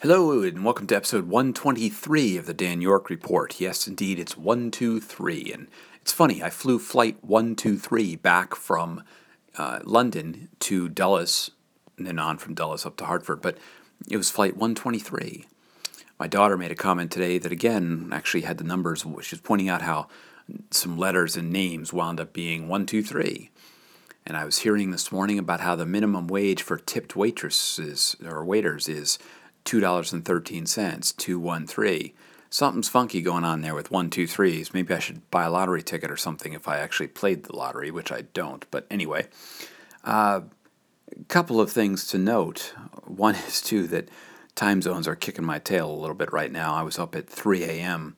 Hello, and welcome to episode 123 of the Dan York Report. Yes, indeed, it's 123. And it's funny, I flew flight 123 back from uh, London to Dulles, and then on from Dulles up to Hartford, but it was flight 123. My daughter made a comment today that, again, actually had the numbers. She was pointing out how some letters and names wound up being 123. And I was hearing this morning about how the minimum wage for tipped waitresses or waiters is $2.13, 213. Something's funky going on there with one, two, threes. Maybe I should buy a lottery ticket or something if I actually played the lottery, which I don't. But anyway, a uh, couple of things to note. One is, too, that time zones are kicking my tail a little bit right now. I was up at 3 a.m.,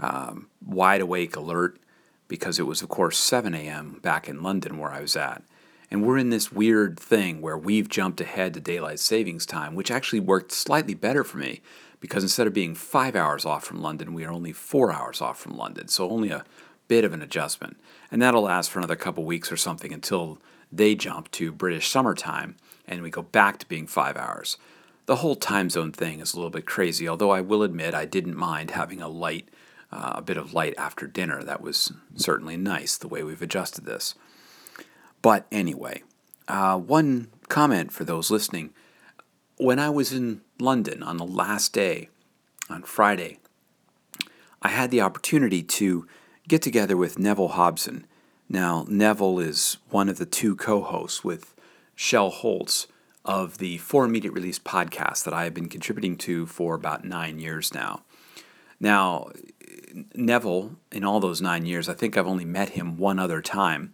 um, wide awake, alert, because it was, of course, 7 a.m. back in London where I was at. And we're in this weird thing where we've jumped ahead to daylight savings time, which actually worked slightly better for me because instead of being five hours off from London, we are only four hours off from London. So only a bit of an adjustment. And that'll last for another couple weeks or something until they jump to British summertime and we go back to being five hours. The whole time zone thing is a little bit crazy, although I will admit I didn't mind having a light, uh, a bit of light after dinner. That was certainly nice the way we've adjusted this. But anyway, uh, one comment for those listening. When I was in London on the last day, on Friday, I had the opportunity to get together with Neville Hobson. Now, Neville is one of the two co hosts with Shel Holtz of the For Immediate Release podcast that I have been contributing to for about nine years now. Now, Neville, in all those nine years, I think I've only met him one other time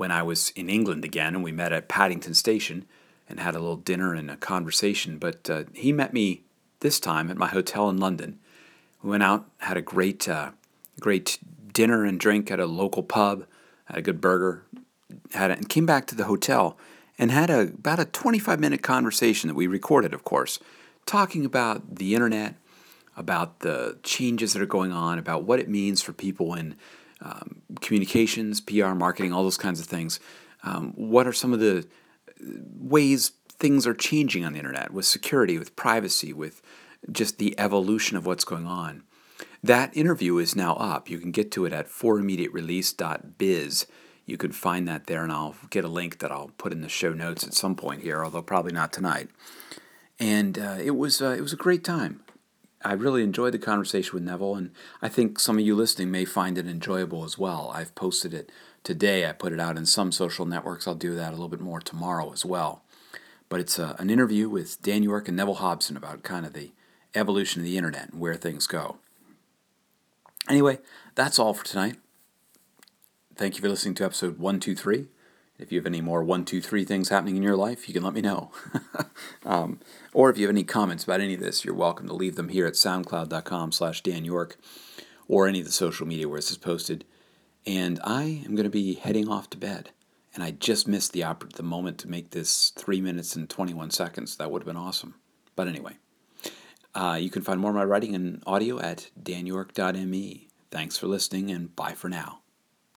when I was in England again, and we met at Paddington Station and had a little dinner and a conversation. But uh, he met me this time at my hotel in London. We went out, had a great, uh, great dinner and drink at a local pub, had a good burger, had it, and came back to the hotel and had a about a 25 minute conversation that we recorded, of course, talking about the internet, about the changes that are going on, about what it means for people in um, communications, PR, marketing, all those kinds of things. Um, what are some of the ways things are changing on the internet with security, with privacy, with just the evolution of what's going on? That interview is now up. You can get to it at forimmediaterelease.biz. You can find that there, and I'll get a link that I'll put in the show notes at some point here, although probably not tonight. And uh, it was uh, it was a great time. I really enjoyed the conversation with Neville, and I think some of you listening may find it enjoyable as well. I've posted it today. I put it out in some social networks. I'll do that a little bit more tomorrow as well. But it's a, uh, an interview with Dan York and Neville Hobson about kind of the evolution of the internet and where things go. Anyway, that's all for tonight. Thank you for listening to episode 123. If you have any more one, two, three things happening in your life, you can let me know. um, or if you have any comments about any of this, you're welcome to leave them here at soundcloud.com slash Dan York or any of the social media where this is posted. And I am going to be heading off to bed. And I just missed the, opp- the moment to make this 3 minutes and 21 seconds. That would have been awesome. But anyway, uh, you can find more of my writing and audio at danyork.me. Thanks for listening, and bye for now.